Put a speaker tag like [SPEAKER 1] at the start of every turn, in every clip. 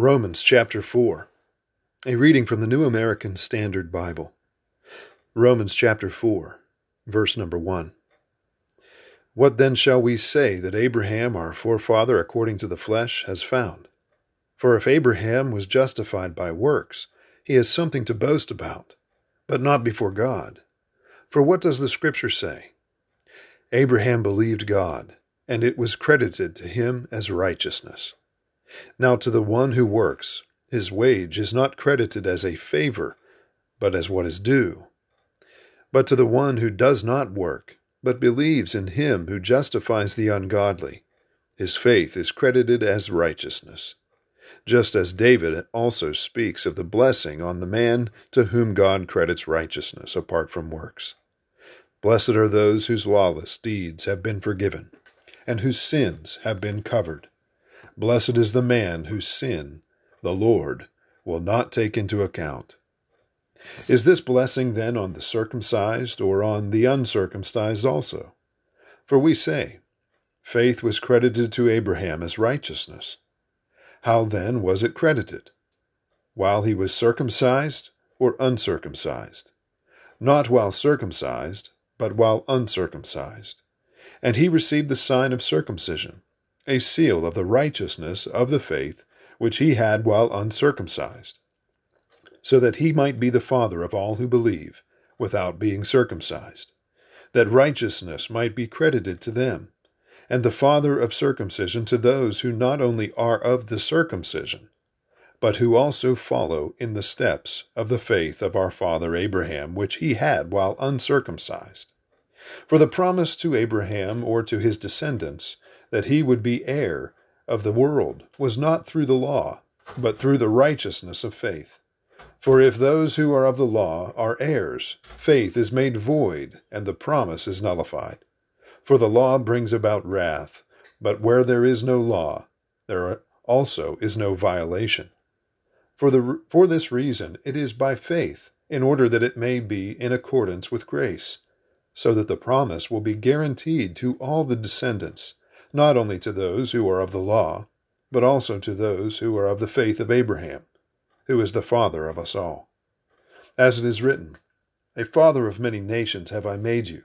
[SPEAKER 1] Romans chapter 4. A reading from the New American Standard Bible. Romans chapter 4, verse number 1. What then shall we say that Abraham, our forefather according to the flesh, has found? For if Abraham was justified by works, he has something to boast about, but not before God. For what does the Scripture say? Abraham believed God, and it was credited to him as righteousness. Now to the one who works, his wage is not credited as a favor, but as what is due. But to the one who does not work, but believes in him who justifies the ungodly, his faith is credited as righteousness. Just as David also speaks of the blessing on the man to whom God credits righteousness apart from works. Blessed are those whose lawless deeds have been forgiven, and whose sins have been covered. Blessed is the man whose sin the Lord will not take into account. Is this blessing then on the circumcised or on the uncircumcised also? For we say, faith was credited to Abraham as righteousness. How then was it credited? While he was circumcised or uncircumcised? Not while circumcised, but while uncircumcised. And he received the sign of circumcision a seal of the righteousness of the faith which he had while uncircumcised, so that he might be the father of all who believe, without being circumcised, that righteousness might be credited to them, and the father of circumcision to those who not only are of the circumcision, but who also follow in the steps of the faith of our father Abraham, which he had while uncircumcised. For the promise to Abraham or to his descendants that he would be heir of the world was not through the law, but through the righteousness of faith. For if those who are of the law are heirs, faith is made void, and the promise is nullified. For the law brings about wrath, but where there is no law, there also is no violation. For, the, for this reason, it is by faith, in order that it may be in accordance with grace, so that the promise will be guaranteed to all the descendants not only to those who are of the law, but also to those who are of the faith of Abraham, who is the father of us all. As it is written, A father of many nations have I made you,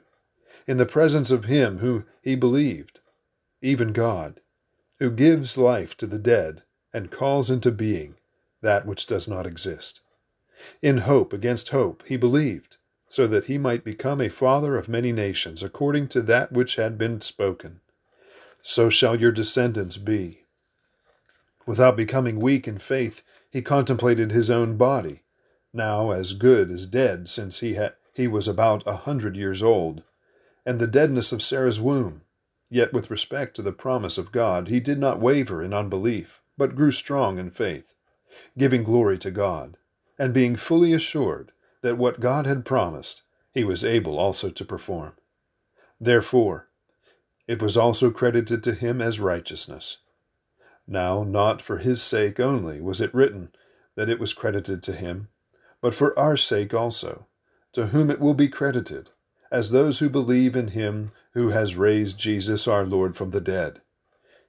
[SPEAKER 1] in the presence of him who he believed, even God, who gives life to the dead and calls into being that which does not exist. In hope against hope he believed, so that he might become a father of many nations, according to that which had been spoken so shall your descendants be. Without becoming weak in faith, he contemplated his own body, now as good as dead, since he, ha- he was about a hundred years old, and the deadness of Sarah's womb. Yet with respect to the promise of God, he did not waver in unbelief, but grew strong in faith, giving glory to God, and being fully assured that what God had promised, he was able also to perform. Therefore, it was also credited to him as righteousness. Now, not for his sake only was it written that it was credited to him, but for our sake also, to whom it will be credited, as those who believe in him who has raised Jesus our Lord from the dead.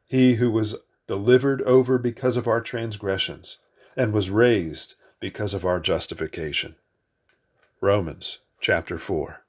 [SPEAKER 1] He who was delivered over because of our transgressions, and was raised because of our justification. Romans chapter 4.